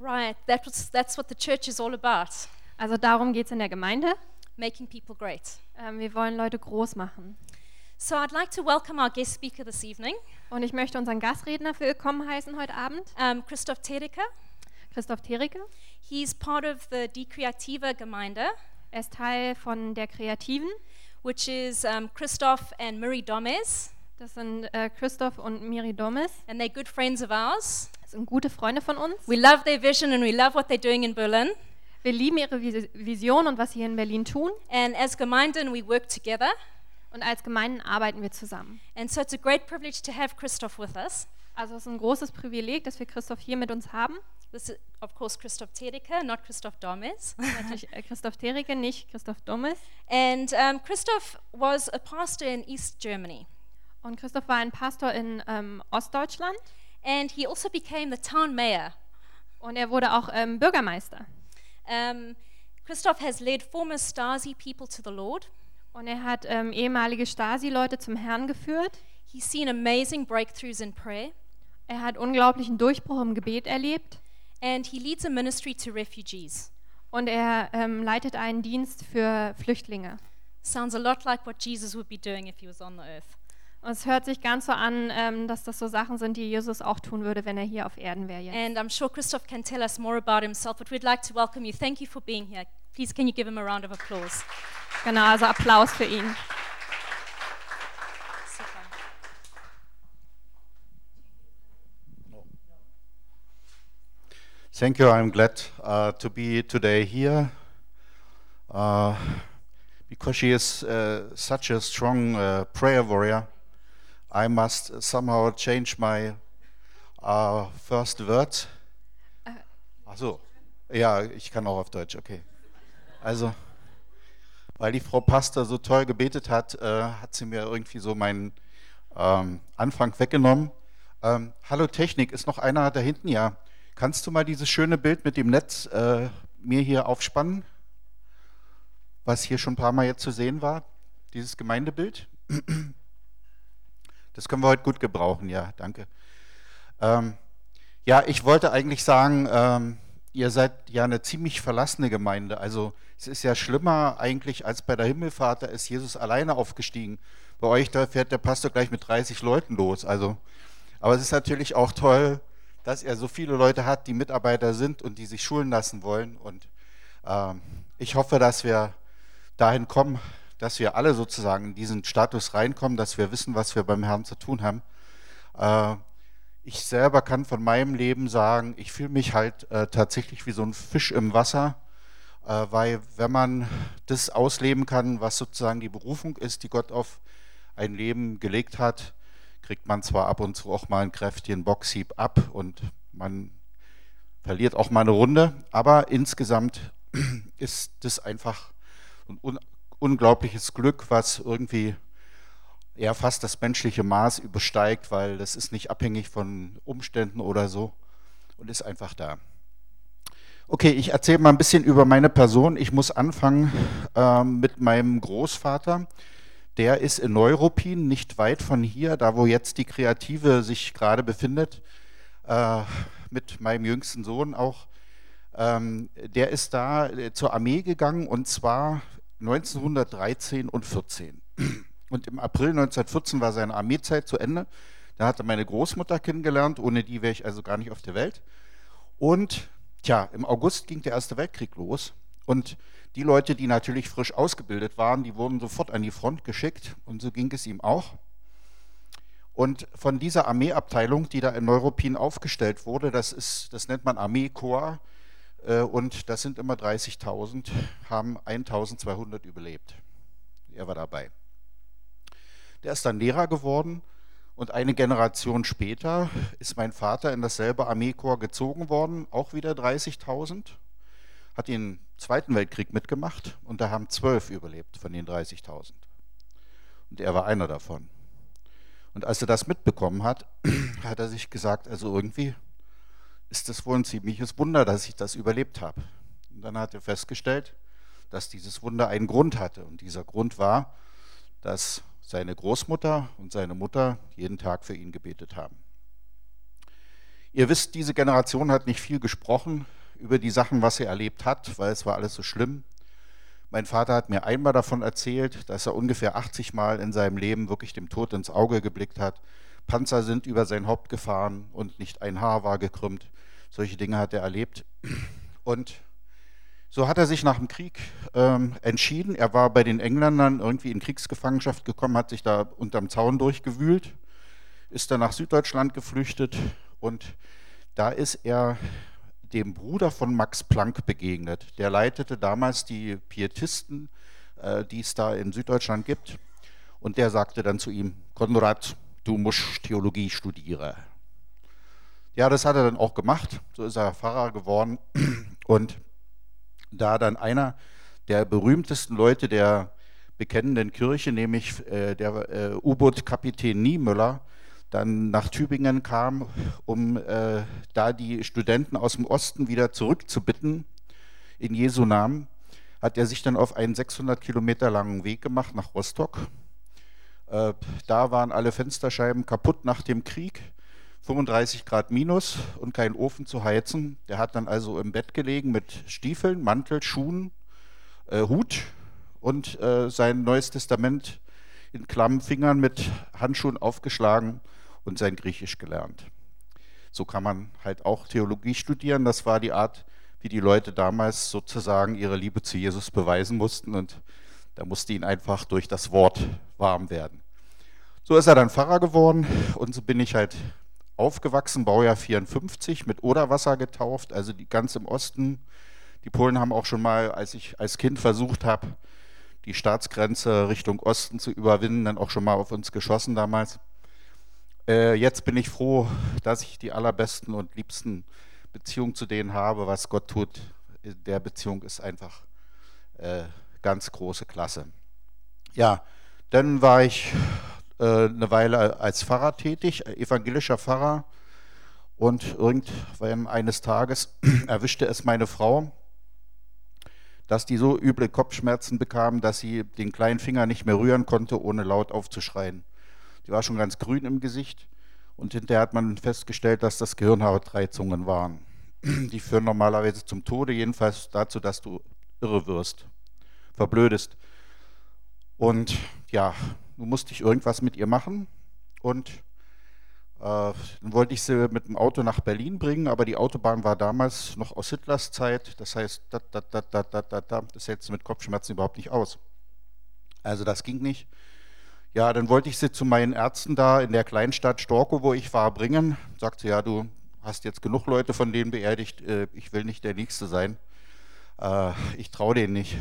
Right, that was, that's what the church is all about Also darum geht es in der Gemeinde. making people great. Ähm, wir wollen Leute groß machen. So I'd like to welcome our guest speaker this evening, Und ich möchte unseren Gastredner willkommen heißen heute Abend, um, Christoph Terika. Christoph Terike. He's part of the Die Creative Gemeinde, Er ist Teil von der Kreativen. which is um, Christoph and Miri Domes, Das sind äh, Christoph und Miri Domes. and they're good friends of ours. Das sind gute Freunde von uns. We love their vision and we love what they're doing in Berlin. Wir lieben ihre Vis- Vision und was sie hier in Berlin tun. And as Gemeinden, we work together. Und als Gemeinden arbeiten wir zusammen. And so it's a great privilege to have Christoph with us. Also es ist ein großes Privileg, dass wir Christoph hier mit uns haben. This is, of course, Christoph Terika, not Christoph Domes. Natürlich äh, Christoph Terike, nicht Christoph Domes. and um, Christoph was a pastor in East Germany. Und Christoph war ein Pastor in ähm, Ostdeutschland. And he also became the town mayor. Und er wurde auch ähm, Bürgermeister. Um, Christoph has led former Stasi people to the Lord. Und er hat ähm, ehemalige Stasi-Leute zum Herrn geführt. He's seen amazing breakthroughs in prayer. Er hat unglaublichen Durchbruch im Gebet erlebt. And he leads a ministry to refugees. Und er ähm, leitet einen Dienst für Flüchtlinge. Sounds a lot like what Jesus would be doing if he was on the earth. Und es hört sich ganz so an, ähm, dass das so Sachen sind, die Jesus auch tun würde, wenn er hier auf Erden wäre jetzt. And I'm sure Christoph can tell us more about himself, but we'd like to welcome you. Thank you for being here. Please, can you give him a round of applause? Genau, also Applaus für ihn. Thank you. I'm glad uh, to be today here uh, because she is uh, such a strong uh, prayer warrior. I must somehow change my uh, first word. Ach so, ja, ich kann auch auf Deutsch, okay. Also, weil die Frau Pastor so toll gebetet hat, äh, hat sie mir irgendwie so meinen ähm, Anfang weggenommen. Ähm, Hallo Technik, ist noch einer da hinten? Ja. Kannst du mal dieses schöne Bild mit dem Netz äh, mir hier aufspannen? Was hier schon ein paar Mal jetzt zu sehen war? Dieses Gemeindebild? Das können wir heute gut gebrauchen, ja, danke. Ähm, ja, ich wollte eigentlich sagen, ähm, ihr seid ja eine ziemlich verlassene Gemeinde. Also es ist ja schlimmer eigentlich als bei der Himmelfahrt, da ist Jesus alleine aufgestiegen. Bei euch, da fährt der Pastor gleich mit 30 Leuten los. Also, aber es ist natürlich auch toll, dass er so viele Leute hat, die Mitarbeiter sind und die sich schulen lassen wollen. Und ähm, ich hoffe, dass wir dahin kommen, dass wir alle sozusagen in diesen Status reinkommen, dass wir wissen, was wir beim Herrn zu tun haben. Äh, ich selber kann von meinem Leben sagen, ich fühle mich halt äh, tatsächlich wie so ein Fisch im Wasser, äh, weil wenn man das ausleben kann, was sozusagen die Berufung ist, die Gott auf ein Leben gelegt hat, kriegt man zwar ab und zu auch mal einen kräftigen Boxhieb ab und man verliert auch mal eine Runde, aber insgesamt ist das einfach ein unglaubliches Glück, was irgendwie ja fast das menschliche Maß übersteigt, weil das ist nicht abhängig von Umständen oder so und ist einfach da. Okay, ich erzähle mal ein bisschen über meine Person. Ich muss anfangen ähm, mit meinem Großvater. Der ist in Neuruppin, nicht weit von hier, da wo jetzt die Kreative sich gerade befindet, äh, mit meinem jüngsten Sohn auch. Ähm, der ist da äh, zur Armee gegangen und zwar 1913 und 14. Und im April 1914 war seine Armeezeit zu Ende. Da hat er meine Großmutter kennengelernt, ohne die wäre ich also gar nicht auf der Welt. Und tja, im August ging der Erste Weltkrieg los. Und die Leute, die natürlich frisch ausgebildet waren, die wurden sofort an die Front geschickt. Und so ging es ihm auch. Und von dieser Armeeabteilung, die da in Neuruppin aufgestellt wurde, das, ist, das nennt man Armeekorps, und das sind immer 30.000, haben 1.200 überlebt. Er war dabei. Der ist dann Lehrer geworden und eine Generation später ist mein Vater in dasselbe Armeekorps gezogen worden, auch wieder 30.000, hat den Zweiten Weltkrieg mitgemacht und da haben zwölf überlebt von den 30.000. Und er war einer davon. Und als er das mitbekommen hat, hat er sich gesagt, also irgendwie ist das wohl ein ziemliches Wunder, dass ich das überlebt habe. Und dann hat er festgestellt, dass dieses Wunder einen Grund hatte. Und dieser Grund war, dass seine Großmutter und seine Mutter jeden Tag für ihn gebetet haben. Ihr wisst, diese Generation hat nicht viel gesprochen über die Sachen, was sie erlebt hat, weil es war alles so schlimm. Mein Vater hat mir einmal davon erzählt, dass er ungefähr 80 Mal in seinem Leben wirklich dem Tod ins Auge geblickt hat. Panzer sind über sein Haupt gefahren und nicht ein Haar war gekrümmt. Solche Dinge hat er erlebt. Und so hat er sich nach dem Krieg ähm, entschieden. Er war bei den Engländern irgendwie in Kriegsgefangenschaft gekommen, hat sich da unterm Zaun durchgewühlt, ist dann nach Süddeutschland geflüchtet und da ist er dem Bruder von Max Planck begegnet. Der leitete damals die Pietisten, äh, die es da in Süddeutschland gibt. Und der sagte dann zu ihm, Konrad, du musst Theologie studieren. Ja, das hat er dann auch gemacht. So ist er Pfarrer geworden. Und da dann einer der berühmtesten Leute der bekennenden Kirche, nämlich äh, der äh, U-Boot-Kapitän Niemöller, dann nach Tübingen kam, um äh, da die Studenten aus dem Osten wieder zurückzubitten in Jesu Namen, hat er sich dann auf einen 600 Kilometer langen Weg gemacht nach Rostock. Äh, da waren alle Fensterscheiben kaputt nach dem Krieg, 35 Grad minus und kein Ofen zu heizen. Der hat dann also im Bett gelegen mit Stiefeln, Mantel, Schuhen, äh, Hut und äh, sein Neues Testament in klammen Fingern mit Handschuhen aufgeschlagen und sein Griechisch gelernt. So kann man halt auch Theologie studieren. Das war die Art, wie die Leute damals sozusagen ihre Liebe zu Jesus beweisen mussten und da musste ihn einfach durch das Wort warm werden. So ist er dann Pfarrer geworden und so bin ich halt aufgewachsen, Baujahr 54, mit Oderwasser getauft, also ganz im Osten. Die Polen haben auch schon mal, als ich als Kind versucht habe, die Staatsgrenze Richtung Osten zu überwinden, dann auch schon mal auf uns geschossen damals. Äh, jetzt bin ich froh, dass ich die allerbesten und liebsten Beziehungen zu denen habe. Was Gott tut in der Beziehung ist einfach äh, ganz große Klasse. Ja, dann war ich äh, eine Weile als Pfarrer tätig, evangelischer Pfarrer. Und irgendwann eines Tages erwischte es meine Frau, dass die so üble Kopfschmerzen bekam, dass sie den kleinen Finger nicht mehr rühren konnte, ohne laut aufzuschreien. Die war schon ganz grün im Gesicht und hinterher hat man festgestellt, dass das Gehirnhautreizungen waren. Die führen normalerweise zum Tode, jedenfalls dazu, dass du irre wirst, verblödest. Und ja, nun musste ich irgendwas mit ihr machen und äh, dann wollte ich sie mit dem Auto nach Berlin bringen, aber die Autobahn war damals noch aus Hitlers Zeit, das heißt, dat, dat, dat, dat, dat, dat, dat, das hältst du mit Kopfschmerzen überhaupt nicht aus. Also das ging nicht. Ja, dann wollte ich sie zu meinen Ärzten da in der Kleinstadt Storkow, wo ich war, bringen. Sagte, ja, du hast jetzt genug Leute von denen beerdigt, äh, ich will nicht der Nächste sein. Äh, ich traue denen nicht.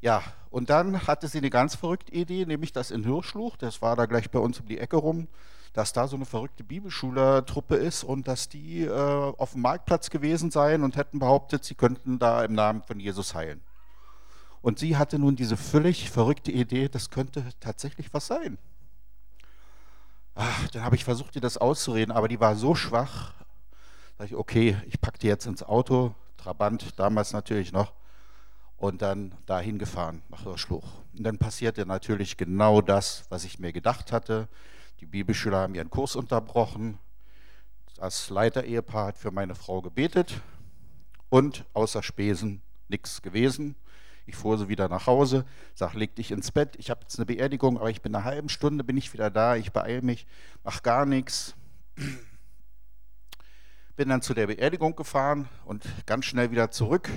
Ja, und dann hatte sie eine ganz verrückte Idee, nämlich das in Hirschluch, das war da gleich bei uns um die Ecke rum, dass da so eine verrückte Bibelschulertruppe ist und dass die äh, auf dem Marktplatz gewesen seien und hätten behauptet, sie könnten da im Namen von Jesus heilen. Und sie hatte nun diese völlig verrückte Idee, das könnte tatsächlich was sein. Ach, dann habe ich versucht, ihr das auszureden, aber die war so schwach. Da ich, okay, ich packe die jetzt ins Auto, Trabant damals natürlich noch, und dann dahin gefahren nach Hirschluch. Und dann passierte natürlich genau das, was ich mir gedacht hatte. Die Bibelschüler haben ihren Kurs unterbrochen. Das Leiter-Ehepaar hat für meine Frau gebetet und außer Spesen nichts gewesen. Ich fuhr sie wieder nach Hause, sag, leg dich ins Bett, ich habe jetzt eine Beerdigung, aber ich bin eine halbe Stunde, bin ich wieder da, ich beeile mich, mach gar nichts. Bin dann zu der Beerdigung gefahren und ganz schnell wieder zurück.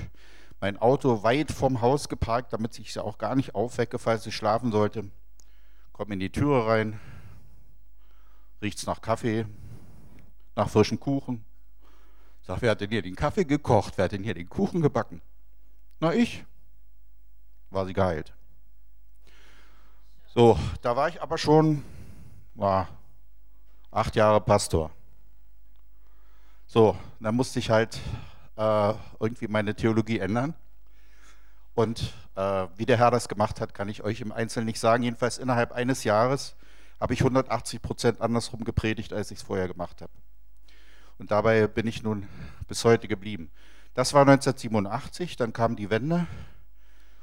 Mein Auto weit vom Haus geparkt, damit ich sie auch gar nicht aufwecke, falls ich schlafen sollte. Komm in die Türe rein, riecht's nach Kaffee, nach frischem Kuchen. Sag, wer hat denn hier den Kaffee gekocht? Wer hat denn hier den Kuchen gebacken? Na, ich war sie geheilt. So, da war ich aber schon war acht Jahre Pastor. So, dann musste ich halt äh, irgendwie meine Theologie ändern. Und äh, wie der Herr das gemacht hat, kann ich euch im Einzelnen nicht sagen. Jedenfalls innerhalb eines Jahres habe ich 180 Prozent andersrum gepredigt, als ich es vorher gemacht habe. Und dabei bin ich nun bis heute geblieben. Das war 1987, dann kam die Wende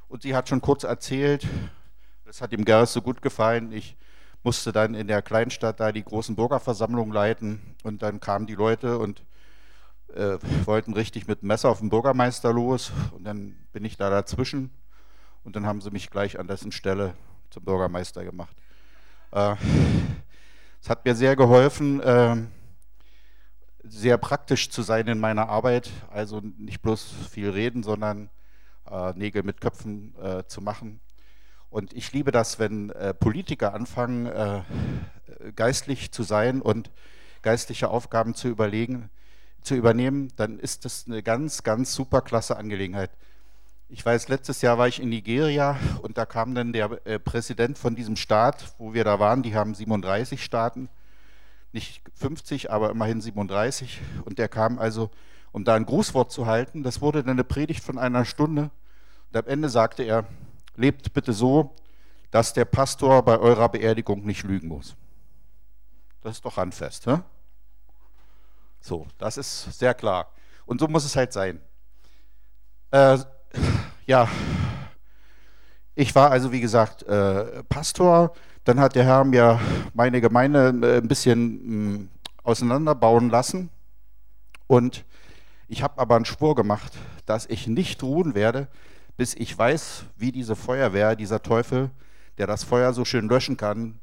und sie hat schon kurz erzählt, das hat ihm Gerrit so gut gefallen, ich musste dann in der Kleinstadt da die großen Bürgerversammlungen leiten und dann kamen die Leute und äh, wollten richtig mit Messer auf den Bürgermeister los und dann bin ich da dazwischen und dann haben sie mich gleich an dessen Stelle zum Bürgermeister gemacht. Äh, es hat mir sehr geholfen, äh, sehr praktisch zu sein in meiner Arbeit, also nicht bloß viel reden, sondern äh, Nägel mit Köpfen äh, zu machen. Und ich liebe das, wenn äh, Politiker anfangen, äh, geistlich zu sein und geistliche Aufgaben zu überlegen, zu übernehmen, dann ist das eine ganz, ganz super klasse Angelegenheit. Ich weiß, letztes Jahr war ich in Nigeria und da kam dann der äh, Präsident von diesem Staat, wo wir da waren, die haben 37 Staaten, nicht 50, aber immerhin 37. Und der kam also, um da ein Grußwort zu halten. Das wurde dann eine Predigt von einer Stunde. Und am Ende sagte er, lebt bitte so, dass der Pastor bei eurer Beerdigung nicht lügen muss. Das ist doch handfest. Ne? So, das ist sehr klar. Und so muss es halt sein. Äh, ja, ich war also, wie gesagt, äh, Pastor. Dann hat der Herr mir meine Gemeinde äh, ein bisschen mh, hm, auseinanderbauen lassen. Und ich habe aber einen Spur gemacht, dass ich nicht ruhen werde, bis ich weiß, wie diese Feuerwehr, dieser Teufel, der das Feuer so schön löschen kann,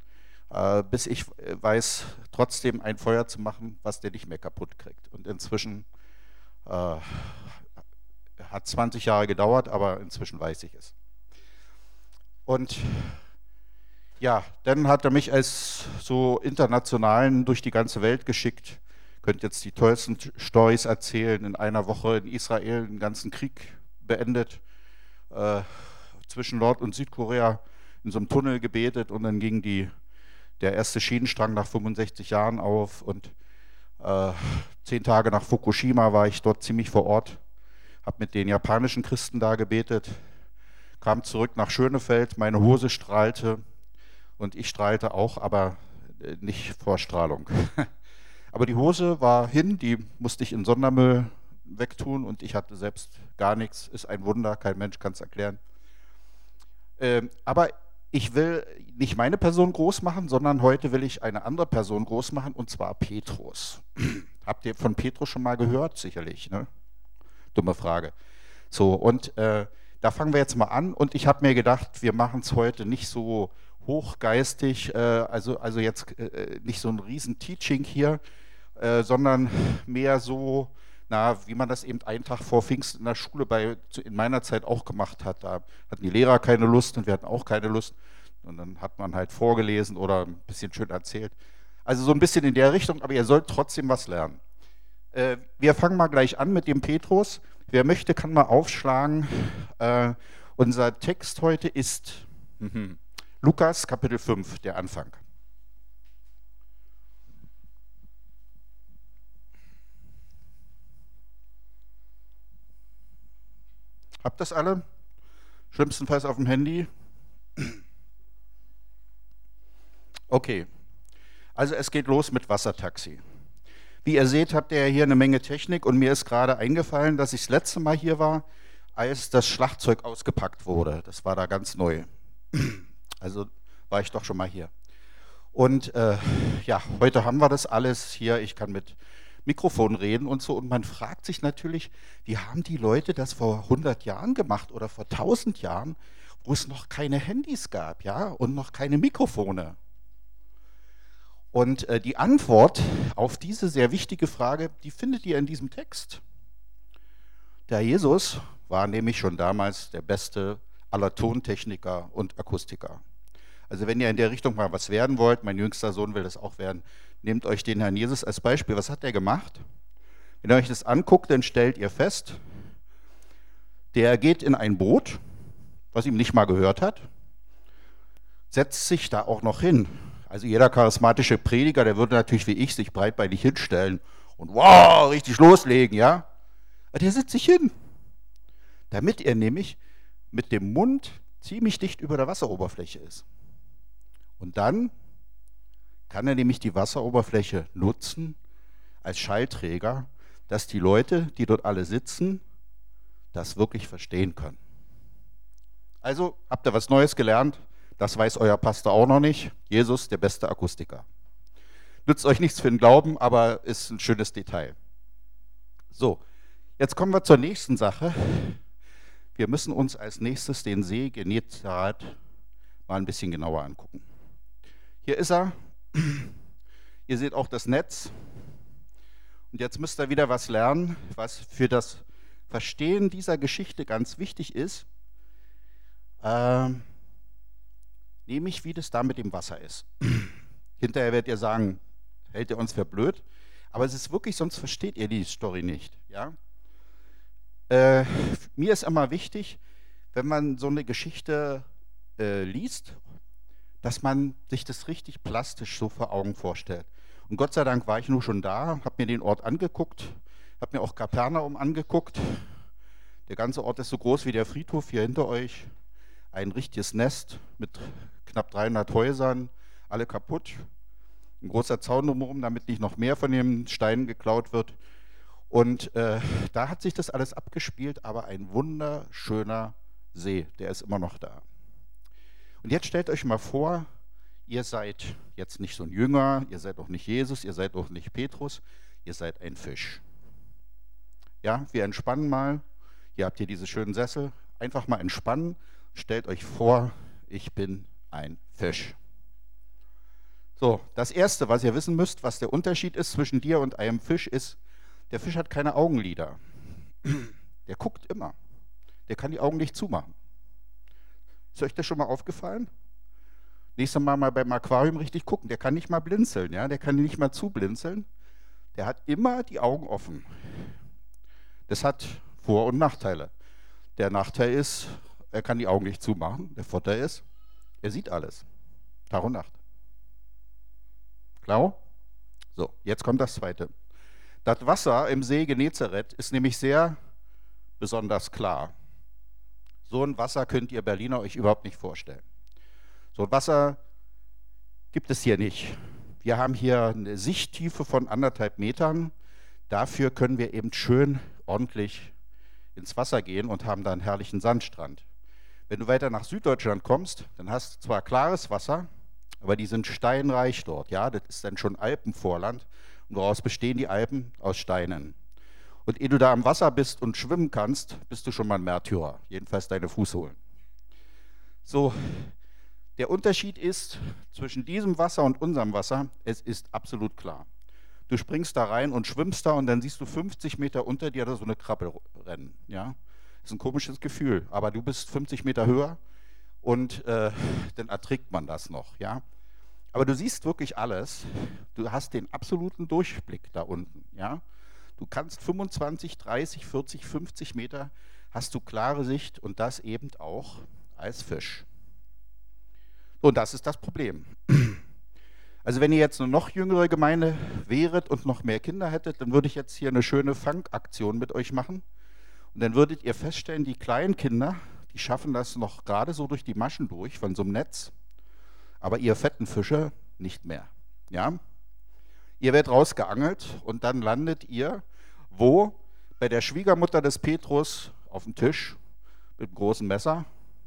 bis ich äh, weiß, trotzdem ein Feuer zu machen, was der nicht mehr kaputt kriegt. Und inzwischen äh, hat 20 Jahre gedauert, aber inzwischen weiß ich es. Und ja, dann hat er mich als so internationalen durch die ganze Welt geschickt. Könnt jetzt die tollsten Stories erzählen. In einer Woche in Israel einen ganzen Krieg beendet. Äh, zwischen Nord- und Südkorea in so einem Tunnel gebetet und dann ging die, der erste Schienenstrang nach 65 Jahren auf und äh, zehn Tage nach Fukushima war ich dort ziemlich vor Ort, habe mit den japanischen Christen da gebetet, kam zurück nach Schönefeld, meine Hose strahlte und ich strahlte auch, aber äh, nicht vor Strahlung. aber die Hose war hin, die musste ich in Sondermüll wegtun und ich hatte selbst gar nichts. Ist ein Wunder, kein Mensch kann es erklären. Ähm, aber ich will nicht meine Person groß machen, sondern heute will ich eine andere Person groß machen und zwar Petrus. Habt ihr von Petrus schon mal gehört? Sicherlich, ne? Dumme Frage. So, und äh, da fangen wir jetzt mal an und ich habe mir gedacht, wir machen es heute nicht so hochgeistig, äh, also, also jetzt äh, nicht so ein riesen Teaching hier, äh, sondern mehr so, na, wie man das eben einen Tag vor Pfingsten in der Schule bei, in meiner Zeit auch gemacht hat. Da hatten die Lehrer keine Lust und wir hatten auch keine Lust. Und dann hat man halt vorgelesen oder ein bisschen schön erzählt. Also so ein bisschen in der Richtung, aber ihr sollt trotzdem was lernen. Äh, wir fangen mal gleich an mit dem Petrus. Wer möchte, kann mal aufschlagen. Äh, unser Text heute ist mh, Lukas Kapitel 5, der Anfang. Habt das alle? Schlimmstenfalls auf dem Handy. Okay, also es geht los mit Wassertaxi. Wie ihr seht, habt ihr hier eine Menge Technik und mir ist gerade eingefallen, dass ich das letzte Mal hier war, als das Schlagzeug ausgepackt wurde. Das war da ganz neu. Also war ich doch schon mal hier. Und äh, ja, heute haben wir das alles hier. Ich kann mit Mikrofon reden und so. Und man fragt sich natürlich, wie haben die Leute das vor 100 Jahren gemacht oder vor 1000 Jahren, wo es noch keine Handys gab, ja, und noch keine Mikrofone. Und äh, die Antwort auf diese sehr wichtige Frage, die findet ihr in diesem Text. Der Jesus war nämlich schon damals der beste aller Tontechniker und Akustiker. Also wenn ihr in der Richtung mal was werden wollt, mein jüngster Sohn will das auch werden, nehmt euch den Herrn Jesus als Beispiel. Was hat er gemacht? Wenn ihr euch das anguckt, dann stellt ihr fest, der geht in ein Boot, was ihm nicht mal gehört hat, setzt sich da auch noch hin. Also jeder charismatische Prediger, der würde natürlich wie ich sich breitbeinig hinstellen und wow, richtig loslegen, ja. Aber der setzt sich hin, damit er nämlich mit dem Mund ziemlich dicht über der Wasseroberfläche ist. Und dann kann er nämlich die Wasseroberfläche nutzen als Schallträger, dass die Leute, die dort alle sitzen, das wirklich verstehen können. Also habt ihr was Neues gelernt? Das weiß euer Pastor auch noch nicht. Jesus, der beste Akustiker. Nützt euch nichts für den Glauben, aber ist ein schönes Detail. So, jetzt kommen wir zur nächsten Sache. Wir müssen uns als nächstes den See Genezareth mal ein bisschen genauer angucken. Hier ist er. Ihr seht auch das Netz. Und jetzt müsst ihr wieder was lernen, was für das Verstehen dieser Geschichte ganz wichtig ist. Ähm, nämlich, wie das da mit dem Wasser ist. Hinterher werdet ihr sagen, hält ihr uns für blöd? Aber es ist wirklich, sonst versteht ihr die Story nicht. Ja? Äh, mir ist immer wichtig, wenn man so eine Geschichte äh, liest, dass man sich das richtig plastisch so vor Augen vorstellt. Und Gott sei Dank war ich nur schon da, habe mir den Ort angeguckt, habe mir auch Kapernaum angeguckt. Der ganze Ort ist so groß wie der Friedhof hier hinter euch. Ein richtiges Nest mit knapp 300 Häusern, alle kaputt. Ein großer Zaun drumherum, damit nicht noch mehr von den Steinen geklaut wird. Und äh, da hat sich das alles abgespielt, aber ein wunderschöner See, der ist immer noch da. Und jetzt stellt euch mal vor, ihr seid jetzt nicht so ein Jünger, ihr seid auch nicht Jesus, ihr seid auch nicht Petrus, ihr seid ein Fisch. Ja, wir entspannen mal. Ihr habt hier diese schönen Sessel. Einfach mal entspannen. Stellt euch vor, ich bin ein Fisch. So, das Erste, was ihr wissen müsst, was der Unterschied ist zwischen dir und einem Fisch, ist, der Fisch hat keine Augenlider. Der guckt immer. Der kann die Augen nicht zumachen. Ist euch das schon mal aufgefallen? Nächstes Mal mal beim Aquarium richtig gucken. Der kann nicht mal blinzeln, ja? Der kann nicht mal zublinzeln. Der hat immer die Augen offen. Das hat Vor- und Nachteile. Der Nachteil ist, er kann die Augen nicht zumachen. Der Vorteil ist, er sieht alles. Tag und Nacht. Klar? So, jetzt kommt das zweite. Das Wasser im See Genezareth ist nämlich sehr besonders klar. So ein Wasser könnt ihr Berliner euch überhaupt nicht vorstellen. So ein Wasser gibt es hier nicht. Wir haben hier eine Sichttiefe von anderthalb Metern. Dafür können wir eben schön ordentlich ins Wasser gehen und haben da einen herrlichen Sandstrand. Wenn du weiter nach Süddeutschland kommst, dann hast du zwar klares Wasser, aber die sind steinreich dort. Ja, das ist dann schon Alpenvorland. Und woraus bestehen die Alpen? Aus Steinen. Und ehe du da am Wasser bist und schwimmen kannst, bist du schon mal ein Märtyrer. Jedenfalls deine Fußsohlen. So, der Unterschied ist zwischen diesem Wasser und unserem Wasser, es ist absolut klar. Du springst da rein und schwimmst da und dann siehst du 50 Meter unter dir da so eine Krabbe rennen. Ja? Ist ein komisches Gefühl, aber du bist 50 Meter höher und äh, dann erträgt man das noch. Ja? Aber du siehst wirklich alles. Du hast den absoluten Durchblick da unten. Ja? Du kannst 25, 30, 40, 50 Meter hast du klare Sicht und das eben auch als Fisch. Und das ist das Problem. Also wenn ihr jetzt eine noch jüngere Gemeinde wäret und noch mehr Kinder hättet, dann würde ich jetzt hier eine schöne Fangaktion mit euch machen. Und dann würdet ihr feststellen, die kleinen Kinder, die schaffen das noch gerade so durch die Maschen durch von so einem Netz aber ihr fetten Fische nicht mehr. Ja? Ihr werdet rausgeangelt und dann landet ihr wo? Bei der Schwiegermutter des Petrus auf dem Tisch mit einem großen Messer,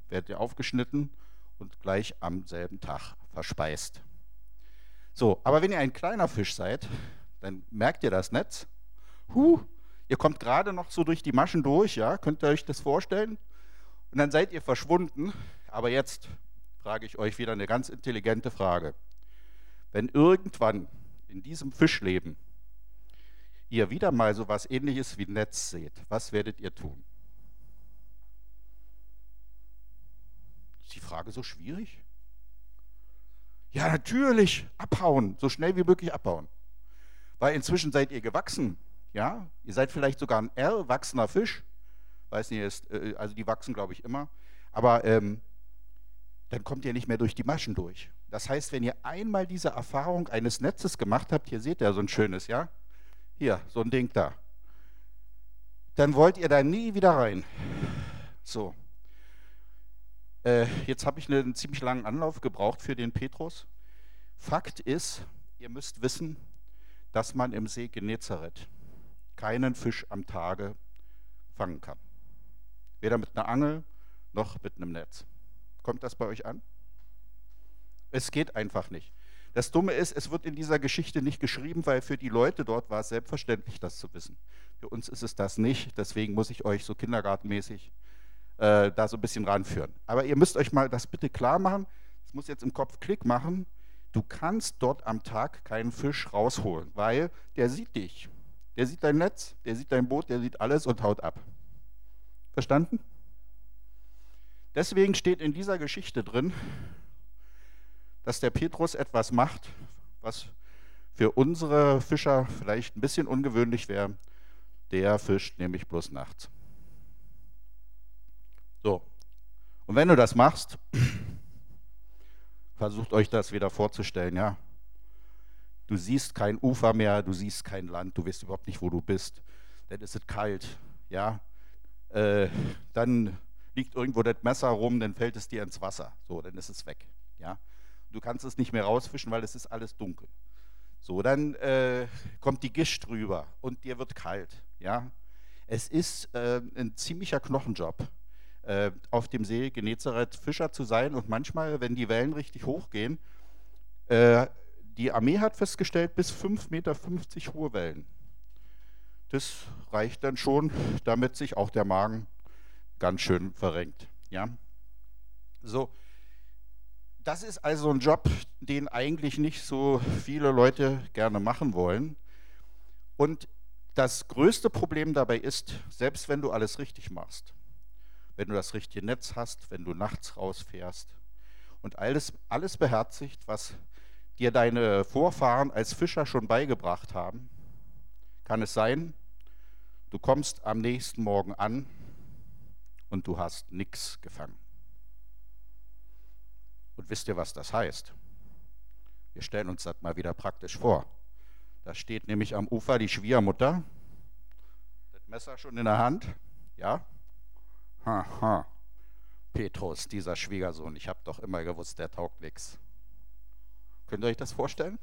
werdet ihr aufgeschnitten und gleich am selben Tag verspeist. So, aber wenn ihr ein kleiner Fisch seid, dann merkt ihr das Netz. Huh, ihr kommt gerade noch so durch die Maschen durch, ja, könnt ihr euch das vorstellen? Und dann seid ihr verschwunden, aber jetzt frage ich euch wieder eine ganz intelligente Frage. Wenn irgendwann in diesem Fischleben ihr wieder mal so etwas ähnliches wie Netz seht, was werdet ihr tun? Ist die Frage so schwierig? Ja, natürlich, abhauen, so schnell wie möglich abhauen. Weil inzwischen seid ihr gewachsen, ja? Ihr seid vielleicht sogar ein erwachsener Fisch. Weiß nicht, äh, also die wachsen, glaube ich, immer. Aber ähm, dann kommt ihr nicht mehr durch die Maschen durch. Das heißt, wenn ihr einmal diese Erfahrung eines Netzes gemacht habt, hier seht ihr so ein schönes, ja? Hier, so ein Ding da. Dann wollt ihr da nie wieder rein. So. Äh, jetzt habe ich einen ziemlich langen Anlauf gebraucht für den Petrus. Fakt ist, ihr müsst wissen, dass man im See Genezareth keinen Fisch am Tage fangen kann. Weder mit einer Angel noch mit einem Netz. Kommt das bei euch an? Es geht einfach nicht. Das Dumme ist, es wird in dieser Geschichte nicht geschrieben, weil für die Leute dort war es selbstverständlich, das zu wissen. Für uns ist es das nicht, deswegen muss ich euch so kindergartenmäßig äh, da so ein bisschen ranführen. Aber ihr müsst euch mal das bitte klar machen, es muss jetzt im Kopf Klick machen, du kannst dort am Tag keinen Fisch rausholen, weil der sieht dich. Der sieht dein Netz, der sieht dein Boot, der sieht alles und haut ab. Verstanden? Deswegen steht in dieser Geschichte drin, dass der Petrus etwas macht, was für unsere Fischer vielleicht ein bisschen ungewöhnlich wäre. Der fischt nämlich bloß nachts. So, und wenn du das machst, versucht euch das wieder vorzustellen, ja. Du siehst kein Ufer mehr, du siehst kein Land, du weißt überhaupt nicht, wo du bist. Dann ist es kalt, ja. Äh, dann liegt irgendwo das Messer rum, dann fällt es dir ins Wasser. So, dann ist es weg, ja. Du kannst es nicht mehr rausfischen, weil es ist alles dunkel. So, dann äh, kommt die Gischt drüber und dir wird kalt, ja. Es ist äh, ein ziemlicher Knochenjob äh, auf dem See Genezareth Fischer zu sein und manchmal, wenn die Wellen richtig hochgehen, äh, die Armee hat festgestellt, bis 5,50 Meter hohe Wellen. Das reicht dann schon, damit sich auch der Magen ganz schön verrenkt. Ja? So, das ist also ein Job, den eigentlich nicht so viele Leute gerne machen wollen. Und das größte Problem dabei ist, selbst wenn du alles richtig machst, wenn du das richtige Netz hast, wenn du nachts rausfährst und alles, alles beherzigt, was dir deine Vorfahren als Fischer schon beigebracht haben, kann es sein, du kommst am nächsten Morgen an und du hast nichts gefangen. Und wisst ihr, was das heißt? Wir stellen uns das mal wieder praktisch vor. Da steht nämlich am Ufer die Schwiegermutter, das Messer schon in der Hand, ja, Haha, Petrus, dieser Schwiegersohn, ich habe doch immer gewusst, der taugt nichts. Könnt ihr euch das vorstellen?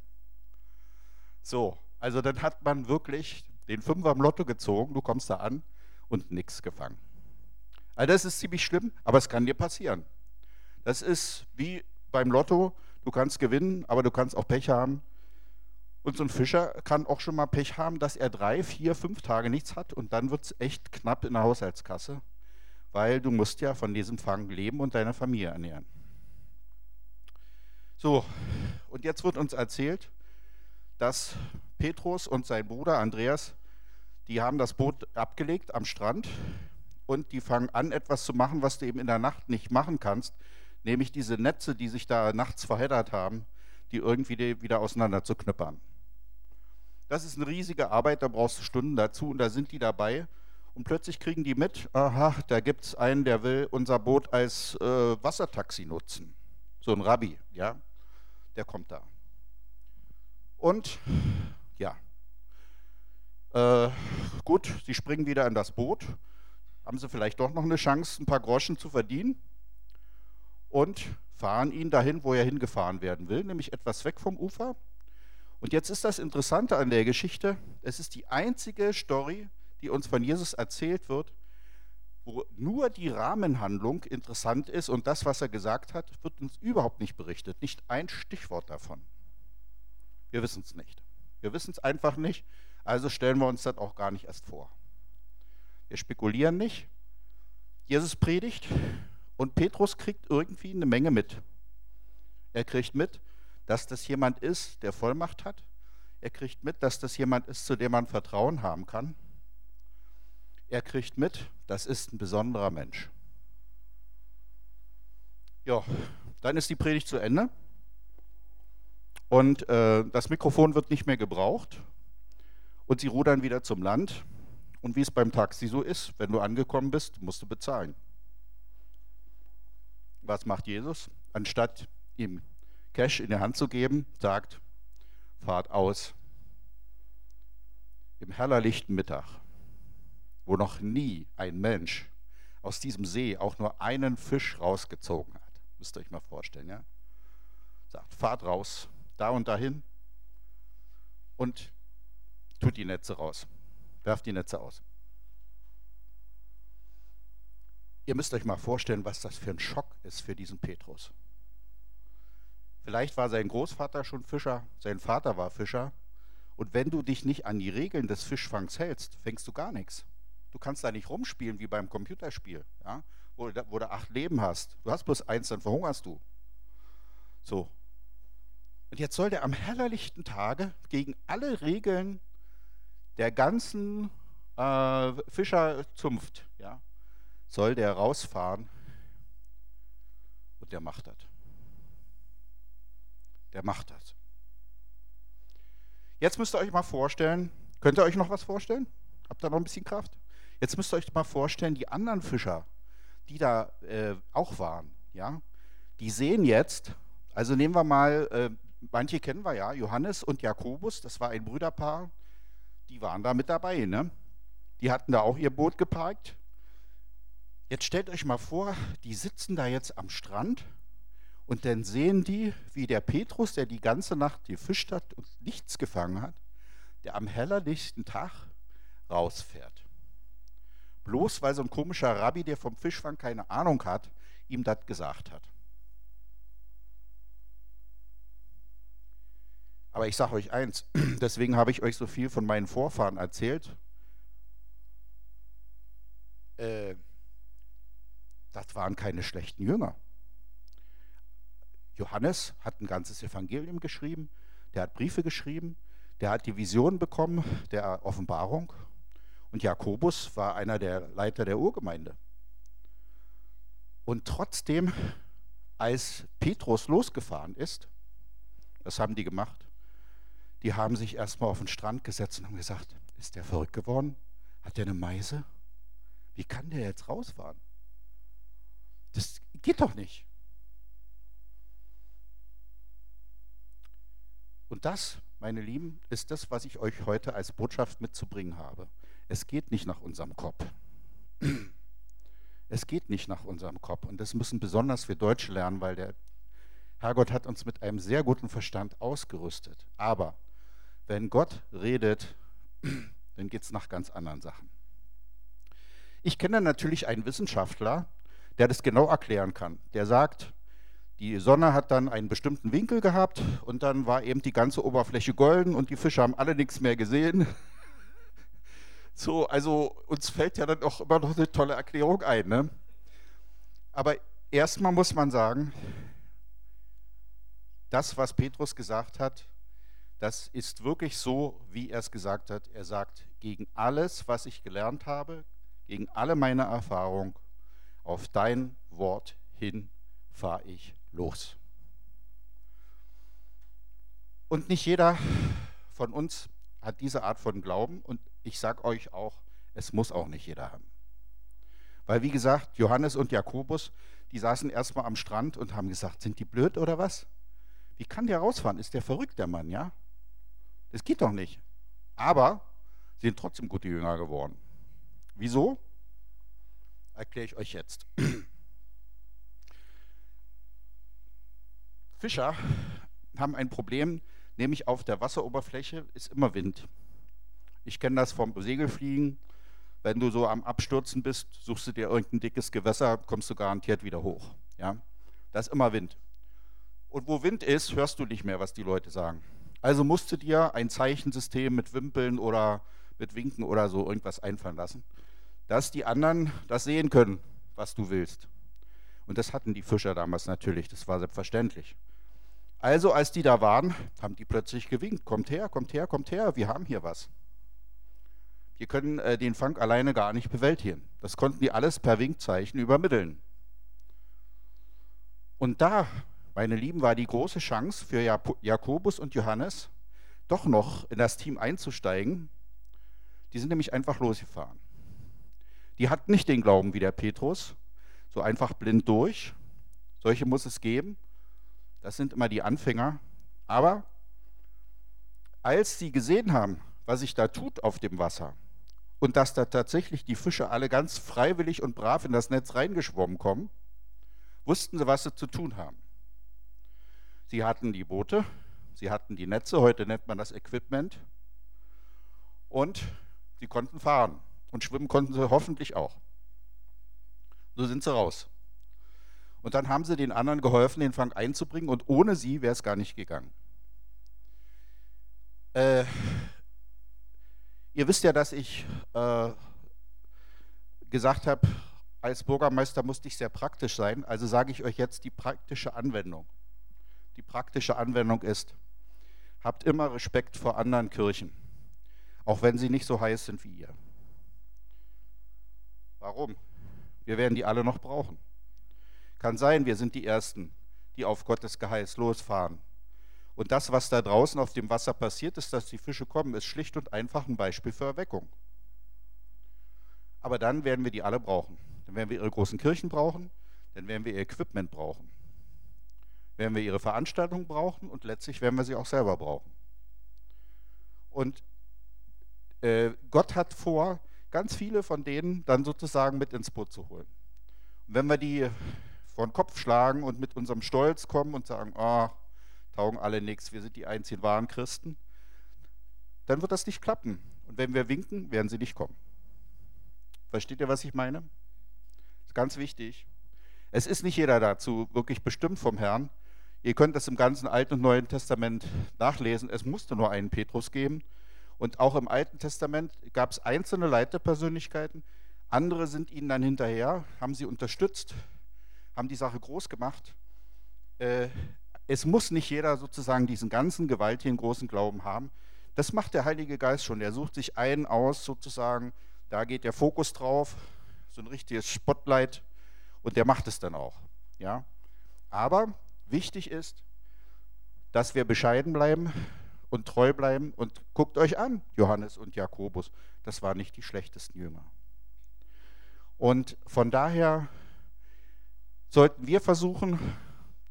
So, also dann hat man wirklich den Fünfer am Lotto gezogen, du kommst da an und nichts gefangen. Also das ist ziemlich schlimm, aber es kann dir passieren. Das ist wie beim Lotto, du kannst gewinnen, aber du kannst auch Pech haben. Und so ein Fischer kann auch schon mal Pech haben, dass er drei, vier, fünf Tage nichts hat und dann wird es echt knapp in der Haushaltskasse weil du musst ja von diesem Fang leben und deine Familie ernähren. So, und jetzt wird uns erzählt, dass Petrus und sein Bruder Andreas, die haben das Boot abgelegt am Strand und die fangen an, etwas zu machen, was du eben in der Nacht nicht machen kannst, nämlich diese Netze, die sich da nachts verheddert haben, die irgendwie wieder auseinander zu knüppern. Das ist eine riesige Arbeit, da brauchst du Stunden dazu und da sind die dabei und plötzlich kriegen die mit, aha, da gibt es einen, der will unser Boot als äh, Wassertaxi nutzen. So ein Rabbi, ja, der kommt da. Und ja, äh, gut, sie springen wieder in das Boot, haben sie vielleicht doch noch eine Chance, ein paar Groschen zu verdienen und fahren ihn dahin, wo er hingefahren werden will, nämlich etwas weg vom Ufer. Und jetzt ist das Interessante an der Geschichte, es ist die einzige Story, die uns von Jesus erzählt wird, wo nur die Rahmenhandlung interessant ist und das, was er gesagt hat, wird uns überhaupt nicht berichtet. Nicht ein Stichwort davon. Wir wissen es nicht. Wir wissen es einfach nicht, also stellen wir uns das auch gar nicht erst vor. Wir spekulieren nicht. Jesus predigt und Petrus kriegt irgendwie eine Menge mit. Er kriegt mit, dass das jemand ist, der Vollmacht hat. Er kriegt mit, dass das jemand ist, zu dem man Vertrauen haben kann er kriegt mit, das ist ein besonderer Mensch. Ja, dann ist die Predigt zu Ende und äh, das Mikrofon wird nicht mehr gebraucht und sie rudern wieder zum Land. Und wie es beim Taxi so ist, wenn du angekommen bist, musst du bezahlen. Was macht Jesus? Anstatt ihm Cash in die Hand zu geben, sagt, fahrt aus. Im hellerlichten Mittag wo noch nie ein Mensch aus diesem See auch nur einen Fisch rausgezogen hat. Müsst ihr euch mal vorstellen, ja? Sagt, fahrt raus, da und dahin und tut die Netze raus. Werft die Netze aus. Ihr müsst euch mal vorstellen, was das für ein Schock ist für diesen Petrus. Vielleicht war sein Großvater schon Fischer, sein Vater war Fischer. Und wenn du dich nicht an die Regeln des Fischfangs hältst, fängst du gar nichts. Du kannst da nicht rumspielen wie beim Computerspiel, ja? wo, wo du acht Leben hast. Du hast bloß eins, dann verhungerst du. So. Und jetzt soll der am hellerlichten Tage gegen alle Regeln der ganzen äh, Fischerzunft, ja, soll der rausfahren und der macht das. Der macht das. Jetzt müsst ihr euch mal vorstellen, könnt ihr euch noch was vorstellen? Habt ihr noch ein bisschen Kraft? Jetzt müsst ihr euch mal vorstellen, die anderen Fischer, die da äh, auch waren, ja, die sehen jetzt, also nehmen wir mal, äh, manche kennen wir ja, Johannes und Jakobus, das war ein Brüderpaar, die waren da mit dabei, ne? Die hatten da auch ihr Boot geparkt. Jetzt stellt euch mal vor, die sitzen da jetzt am Strand und dann sehen die, wie der Petrus, der die ganze Nacht gefischt hat und nichts gefangen hat, der am hellerlichten Tag rausfährt. Bloß weil so ein komischer Rabbi, der vom Fischfang keine Ahnung hat, ihm das gesagt hat. Aber ich sage euch eins, deswegen habe ich euch so viel von meinen Vorfahren erzählt. Äh, das waren keine schlechten Jünger. Johannes hat ein ganzes Evangelium geschrieben, der hat Briefe geschrieben, der hat die Vision bekommen der Offenbarung und Jakobus war einer der Leiter der Urgemeinde. Und trotzdem, als Petrus losgefahren ist, was haben die gemacht? Die haben sich erstmal auf den Strand gesetzt und haben gesagt, ist der verrückt geworden? Hat der eine Meise? Wie kann der jetzt rausfahren? Das geht doch nicht. Und das, meine Lieben, ist das, was ich euch heute als Botschaft mitzubringen habe. Es geht nicht nach unserem Kopf. Es geht nicht nach unserem Kopf. Und das müssen besonders wir Deutsche lernen, weil der Herrgott hat uns mit einem sehr guten Verstand ausgerüstet. Aber wenn Gott redet, dann geht es nach ganz anderen Sachen. Ich kenne natürlich einen Wissenschaftler, der das genau erklären kann. Der sagt, die Sonne hat dann einen bestimmten Winkel gehabt und dann war eben die ganze Oberfläche golden und die Fische haben alle nichts mehr gesehen. So, also uns fällt ja dann auch immer noch eine tolle Erklärung ein. Ne? Aber erstmal muss man sagen, das, was Petrus gesagt hat, das ist wirklich so, wie er es gesagt hat. Er sagt, gegen alles, was ich gelernt habe, gegen alle meine Erfahrung, auf dein Wort hin fahre ich los. Und nicht jeder von uns hat diese Art von Glauben und ich sage euch auch, es muss auch nicht jeder haben. Weil wie gesagt, Johannes und Jakobus, die saßen erstmal am Strand und haben gesagt, sind die blöd oder was? Wie kann der rausfahren? Ist der verrückt, der Mann, ja? Das geht doch nicht. Aber sie sind trotzdem gute Jünger geworden. Wieso? Erkläre ich euch jetzt. Fischer haben ein Problem, nämlich auf der Wasseroberfläche ist immer Wind. Ich kenne das vom Segelfliegen. Wenn du so am Abstürzen bist, suchst du dir irgendein dickes Gewässer, kommst du garantiert wieder hoch. Ja? Da ist immer Wind. Und wo Wind ist, hörst du nicht mehr, was die Leute sagen. Also musst du dir ein Zeichensystem mit Wimpeln oder mit Winken oder so irgendwas einfallen lassen, dass die anderen das sehen können, was du willst. Und das hatten die Fischer damals natürlich, das war selbstverständlich. Also als die da waren, haben die plötzlich gewinkt, kommt her, kommt her, kommt her, wir haben hier was. Wir können äh, den Fang alleine gar nicht bewältigen. Das konnten die alles per Winkzeichen übermitteln. Und da, meine Lieben, war die große Chance für Jakobus und Johannes, doch noch in das Team einzusteigen. Die sind nämlich einfach losgefahren. Die hatten nicht den Glauben wie der Petrus, so einfach blind durch. Solche muss es geben. Das sind immer die Anfänger. Aber als sie gesehen haben, was sich da tut auf dem Wasser und dass da tatsächlich die Fische alle ganz freiwillig und brav in das Netz reingeschwommen kommen, wussten sie, was sie zu tun haben. Sie hatten die Boote, sie hatten die Netze, heute nennt man das Equipment, und sie konnten fahren. Und schwimmen konnten sie hoffentlich auch. So sind sie raus. Und dann haben sie den anderen geholfen, den Fang einzubringen und ohne sie wäre es gar nicht gegangen. Äh, ihr wisst ja, dass ich äh, gesagt habe, als Bürgermeister musste ich sehr praktisch sein. Also sage ich euch jetzt die praktische Anwendung. Die praktische Anwendung ist, habt immer Respekt vor anderen Kirchen, auch wenn sie nicht so heiß sind wie ihr. Warum? Wir werden die alle noch brauchen. Kann sein, wir sind die Ersten, die auf Gottes Geheiß losfahren. Und das, was da draußen auf dem Wasser passiert ist, dass die Fische kommen, ist schlicht und einfach ein Beispiel für Erweckung. Aber dann werden wir die alle brauchen. Dann werden wir ihre großen Kirchen brauchen, dann werden wir ihr Equipment brauchen. Werden wir ihre Veranstaltungen brauchen und letztlich werden wir sie auch selber brauchen. Und äh, Gott hat vor, ganz viele von denen dann sozusagen mit ins Boot zu holen. Und wenn wir die vor den Kopf schlagen und mit unserem Stolz kommen und sagen, oh, taugen alle nichts, wir sind die einzigen wahren Christen, dann wird das nicht klappen. Und wenn wir winken, werden sie nicht kommen. Versteht ihr, was ich meine? Das ist ganz wichtig. Es ist nicht jeder dazu wirklich bestimmt vom Herrn. Ihr könnt das im ganzen Alten und Neuen Testament nachlesen. Es musste nur einen Petrus geben. Und auch im Alten Testament gab es einzelne Leiterpersönlichkeiten. Andere sind ihnen dann hinterher, haben sie unterstützt, haben die Sache groß gemacht. Äh, es muss nicht jeder sozusagen diesen ganzen gewaltigen großen Glauben haben. Das macht der Heilige Geist schon. Er sucht sich einen aus, sozusagen, da geht der Fokus drauf, so ein richtiges Spotlight, und der macht es dann auch. Ja? Aber wichtig ist, dass wir bescheiden bleiben und treu bleiben und guckt euch an, Johannes und Jakobus, das waren nicht die schlechtesten Jünger. Und von daher sollten wir versuchen,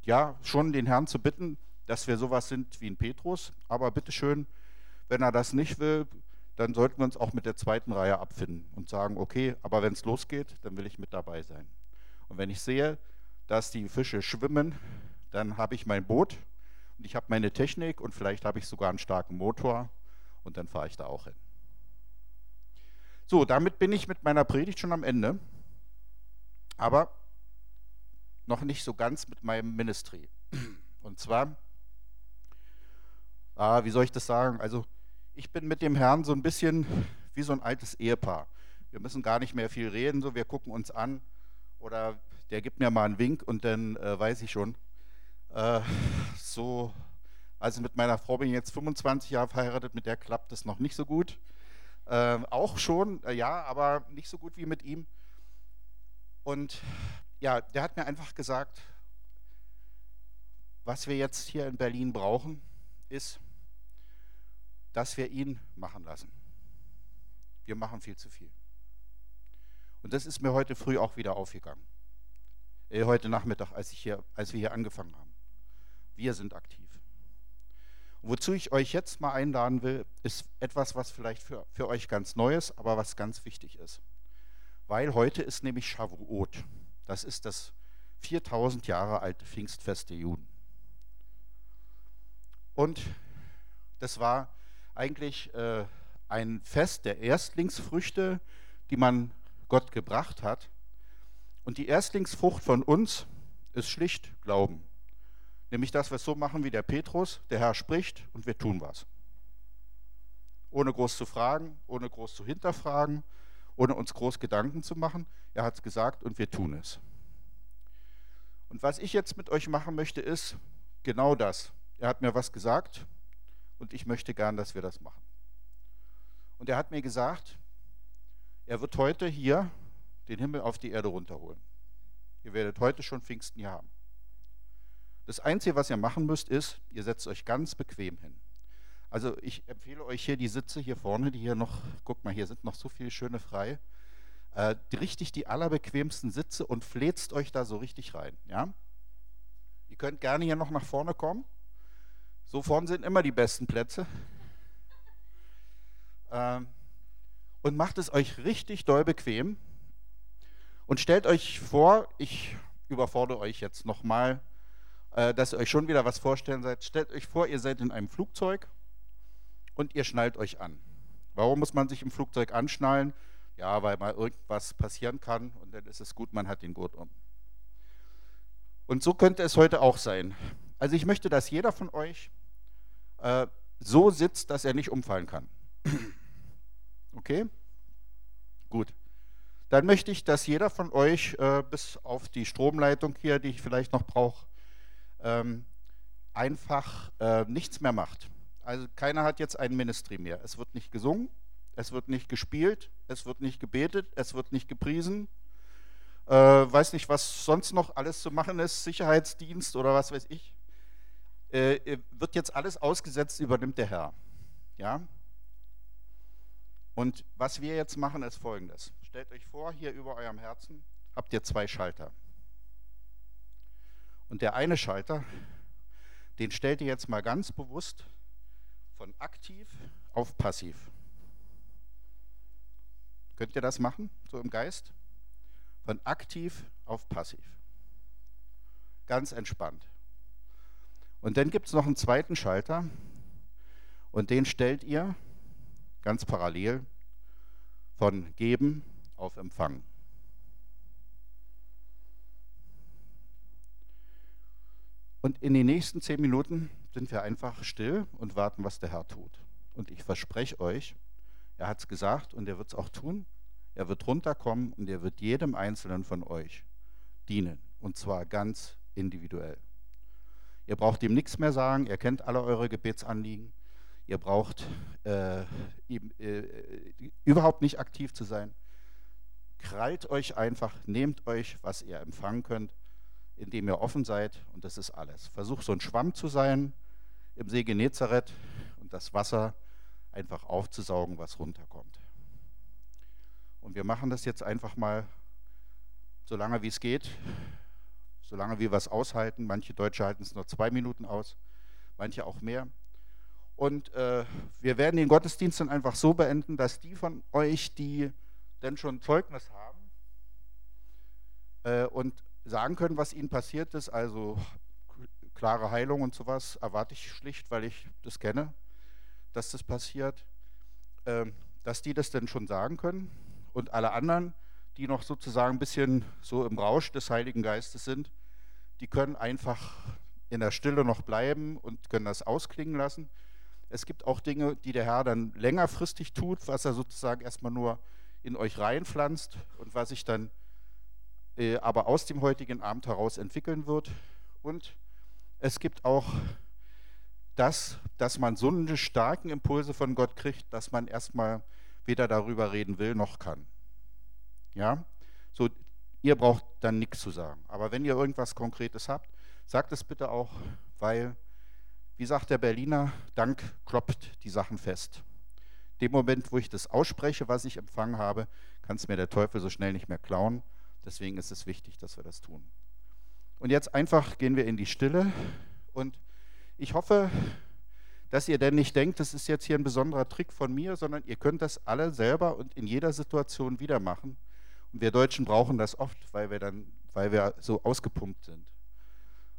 ja, schon den Herrn zu bitten, dass wir sowas sind wie ein Petrus. Aber bitteschön, wenn er das nicht will, dann sollten wir uns auch mit der zweiten Reihe abfinden und sagen, okay, aber wenn es losgeht, dann will ich mit dabei sein. Und wenn ich sehe, dass die Fische schwimmen, dann habe ich mein Boot und ich habe meine Technik und vielleicht habe ich sogar einen starken Motor und dann fahre ich da auch hin. So, damit bin ich mit meiner Predigt schon am Ende. Aber noch nicht so ganz mit meinem Ministry. Und zwar, ah, wie soll ich das sagen? Also, ich bin mit dem Herrn so ein bisschen wie so ein altes Ehepaar. Wir müssen gar nicht mehr viel reden, so wir gucken uns an oder der gibt mir mal einen Wink und dann äh, weiß ich schon. Äh, so, also mit meiner Frau bin ich jetzt 25 Jahre verheiratet, mit der klappt es noch nicht so gut. Äh, auch schon, äh, ja, aber nicht so gut wie mit ihm. Und ja, der hat mir einfach gesagt, was wir jetzt hier in Berlin brauchen, ist, dass wir ihn machen lassen. Wir machen viel zu viel. Und das ist mir heute früh auch wieder aufgegangen. Äh, heute Nachmittag, als, ich hier, als wir hier angefangen haben. Wir sind aktiv. Und wozu ich euch jetzt mal einladen will, ist etwas, was vielleicht für, für euch ganz neu ist, aber was ganz wichtig ist. Weil heute ist nämlich Shavuot. Das ist das 4000 Jahre alte Pfingstfest der Juden. Und das war eigentlich äh, ein Fest der Erstlingsfrüchte, die man Gott gebracht hat. Und die Erstlingsfrucht von uns ist schlicht Glauben. Nämlich, dass wir es so machen wie der Petrus, der Herr spricht und wir tun was. Ohne groß zu fragen, ohne groß zu hinterfragen, ohne uns groß Gedanken zu machen. Er hat es gesagt und wir tun es. Und was ich jetzt mit euch machen möchte, ist genau das. Er hat mir was gesagt und ich möchte gern, dass wir das machen. Und er hat mir gesagt, er wird heute hier den Himmel auf die Erde runterholen. Ihr werdet heute schon Pfingsten hier haben. Das Einzige, was ihr machen müsst, ist, ihr setzt euch ganz bequem hin. Also ich empfehle euch hier die Sitze hier vorne, die hier noch, guck mal, hier sind noch so viele schöne frei. Äh, richtig die allerbequemsten Sitze und fläzt euch da so richtig rein. Ja? Ihr könnt gerne hier noch nach vorne kommen. So vorne sind immer die besten Plätze. Ähm, und macht es euch richtig doll bequem. Und stellt euch vor, ich überfordere euch jetzt nochmal, äh, dass ihr euch schon wieder was vorstellen seid. Stellt euch vor, ihr seid in einem Flugzeug und ihr schnallt euch an. Warum muss man sich im Flugzeug anschnallen? Ja, weil mal irgendwas passieren kann und dann ist es gut, man hat den Gurt um. Und so könnte es heute auch sein. Also ich möchte, dass jeder von euch äh, so sitzt, dass er nicht umfallen kann. Okay? Gut. Dann möchte ich, dass jeder von euch äh, bis auf die Stromleitung hier, die ich vielleicht noch brauche, ähm, einfach äh, nichts mehr macht. Also keiner hat jetzt ein Ministry mehr. Es wird nicht gesungen, es wird nicht gespielt, es wird nicht gebetet, es wird nicht gepriesen. Äh, weiß nicht, was sonst noch alles zu machen ist, Sicherheitsdienst oder was weiß ich. Äh, äh wird jetzt alles ausgesetzt, übernimmt der Herr. Ja? Und was wir jetzt machen, ist folgendes. Stellt euch vor, hier über eurem Herzen habt ihr zwei Schalter. Und der eine Schalter, den stellt ihr jetzt mal ganz bewusst von aktiv auf passiv. Könnt ihr das machen, so im Geist? Von aktiv auf passiv. Ganz entspannt. Und dann gibt es noch einen zweiten Schalter und den stellt ihr ganz parallel von geben auf Empfang. Und in den nächsten zehn Minuten sind wir einfach still und warten, was der Herr tut. Und ich verspreche euch, er hat es gesagt und er wird es auch tun. Er wird runterkommen und er wird jedem Einzelnen von euch dienen. Und zwar ganz individuell. Ihr braucht ihm nichts mehr sagen, er kennt alle eure Gebetsanliegen. Ihr braucht äh, äh, überhaupt nicht aktiv zu sein. Krallt euch einfach, nehmt euch, was ihr empfangen könnt, indem ihr offen seid und das ist alles. Versucht so ein Schwamm zu sein im See Genezareth und das Wasser einfach aufzusaugen, was runterkommt. Und wir machen das jetzt einfach mal so lange wie es geht, solange wir was aushalten. Manche Deutsche halten es nur zwei Minuten aus, manche auch mehr. Und äh, wir werden den Gottesdienst dann einfach so beenden, dass die von euch, die denn schon Zeugnis haben äh, und sagen können, was ihnen passiert ist, also klare Heilung und sowas, erwarte ich schlicht, weil ich das kenne, dass das passiert, äh, dass die das denn schon sagen können. Und alle anderen, die noch sozusagen ein bisschen so im Rausch des Heiligen Geistes sind, die können einfach in der Stille noch bleiben und können das ausklingen lassen. Es gibt auch Dinge, die der Herr dann längerfristig tut, was er sozusagen erstmal nur in euch reinpflanzt und was sich dann äh, aber aus dem heutigen Abend heraus entwickeln wird. Und es gibt auch das, dass man so eine starken Impulse von Gott kriegt, dass man erstmal weder darüber reden will noch kann. Ja, so ihr braucht dann nichts zu sagen. Aber wenn ihr irgendwas Konkretes habt, sagt es bitte auch, weil wie sagt der Berliner, Dank kloppt die Sachen fest. Dem Moment, wo ich das ausspreche, was ich empfangen habe, kann es mir der Teufel so schnell nicht mehr klauen. Deswegen ist es wichtig, dass wir das tun. Und jetzt einfach gehen wir in die Stille und ich hoffe, dass ihr denn nicht denkt, das ist jetzt hier ein besonderer Trick von mir, sondern ihr könnt das alle selber und in jeder Situation wieder machen. Und wir Deutschen brauchen das oft, weil wir dann, weil wir so ausgepumpt sind.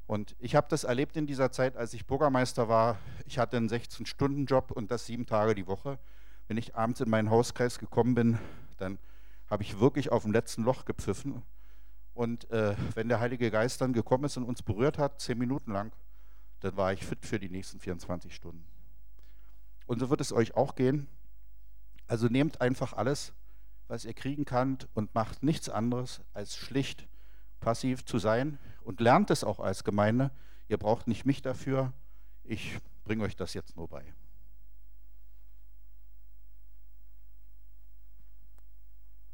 Und ich habe das erlebt in dieser Zeit, als ich Bürgermeister war. Ich hatte einen 16-Stunden-Job und das sieben Tage die Woche. Wenn ich abends in meinen Hauskreis gekommen bin, dann habe ich wirklich auf dem letzten Loch gepfiffen. Und äh, wenn der Heilige Geist dann gekommen ist und uns berührt hat, zehn Minuten lang, dann war ich fit für die nächsten 24 Stunden. Und so wird es euch auch gehen. Also nehmt einfach alles, was ihr kriegen könnt und macht nichts anderes, als schlicht passiv zu sein und lernt es auch als Gemeinde. Ihr braucht nicht mich dafür, ich bringe euch das jetzt nur bei.